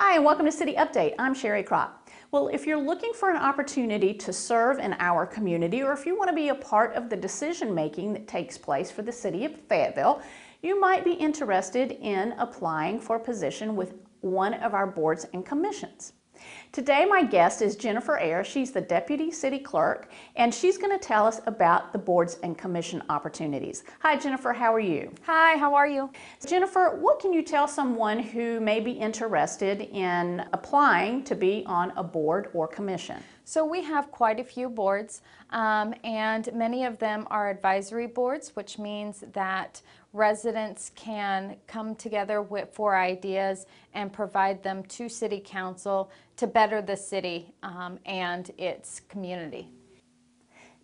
Hi, and welcome to City Update. I'm Sherry Crop. Well, if you're looking for an opportunity to serve in our community, or if you want to be a part of the decision making that takes place for the City of Fayetteville, you might be interested in applying for a position with one of our boards and commissions. Today my guest is Jennifer Ayre. She's the Deputy City Clerk and she's going to tell us about the boards and commission opportunities. Hi Jennifer, how are you? Hi, how are you? Jennifer, what can you tell someone who may be interested in applying to be on a board or commission? So we have quite a few boards um, and many of them are advisory boards, which means that residents can come together with, for ideas and provide them to City Council to better the city um, and its community.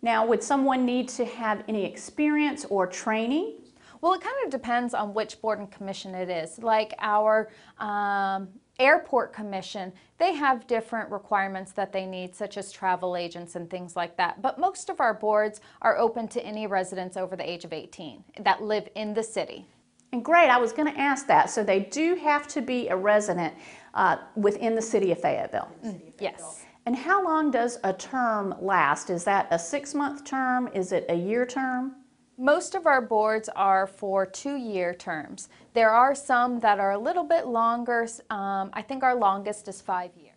Now, would someone need to have any experience or training? Well, it kind of depends on which board and commission it is. Like our um, airport commission, they have different requirements that they need, such as travel agents and things like that. But most of our boards are open to any residents over the age of 18 that live in the city. And great, I was going to ask that. So they do have to be a resident uh, within the city of Fayetteville. Mm, yes. And how long does a term last? Is that a six-month term? Is it a year term? Most of our boards are for two-year terms. There are some that are a little bit longer. Um, I think our longest is five years.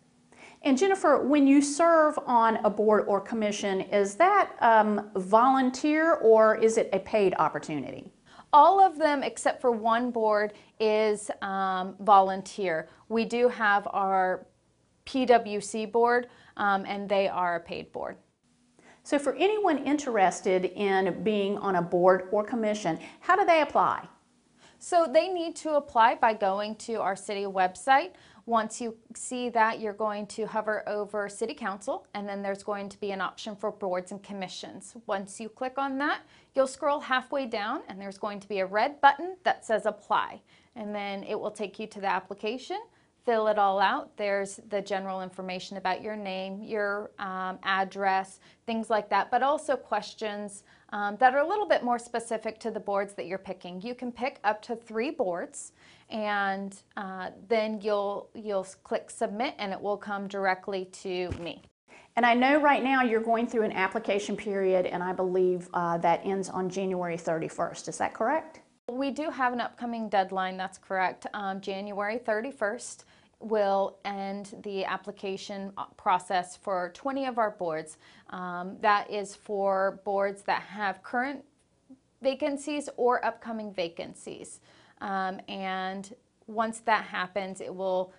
And Jennifer, when you serve on a board or commission, is that um, volunteer or is it a paid opportunity? All of them except for one board is um, volunteer. We do have our PWC board um, and they are a paid board. So for anyone interested in being on a board or commission, how do they apply? So they need to apply by going to our city website. Once you see that, you're going to hover over City Council, and then there's going to be an option for boards and commissions. Once you click on that, you'll scroll halfway down, and there's going to be a red button that says Apply. And then it will take you to the application fill it all out. There's the general information about your name, your um, address, things like that, but also questions um, that are a little bit more specific to the boards that you're picking. You can pick up to three boards and uh, then you'll, you'll click submit and it will come directly to me. And I know right now you're going through an application period and I believe uh, that ends on January 31st. Is that correct? We do have an upcoming deadline, that's correct, um, January 31st will end the application uh, process for 20 of our boards. Um, that is for boards that have current vacancies or upcoming vacancies. Um, and once that happens, it will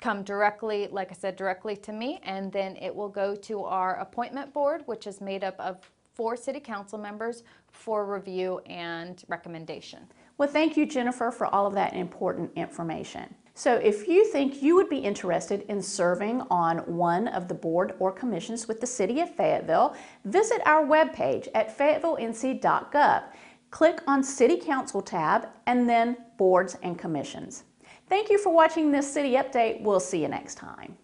come directly, like I said, directly to me, and then it will go to our appointment board, which is made up of four city council members for review and recommendation. Well, thank you, Jennifer, for all of that important information. So if you think you would be interested in serving on one of the board or commissions with the City of Fayetteville, visit our webpage at fayettevillenc.gov. Click on City Council tab and then Boards and Commissions. Thank you for watching this City Update. We'll see you next time.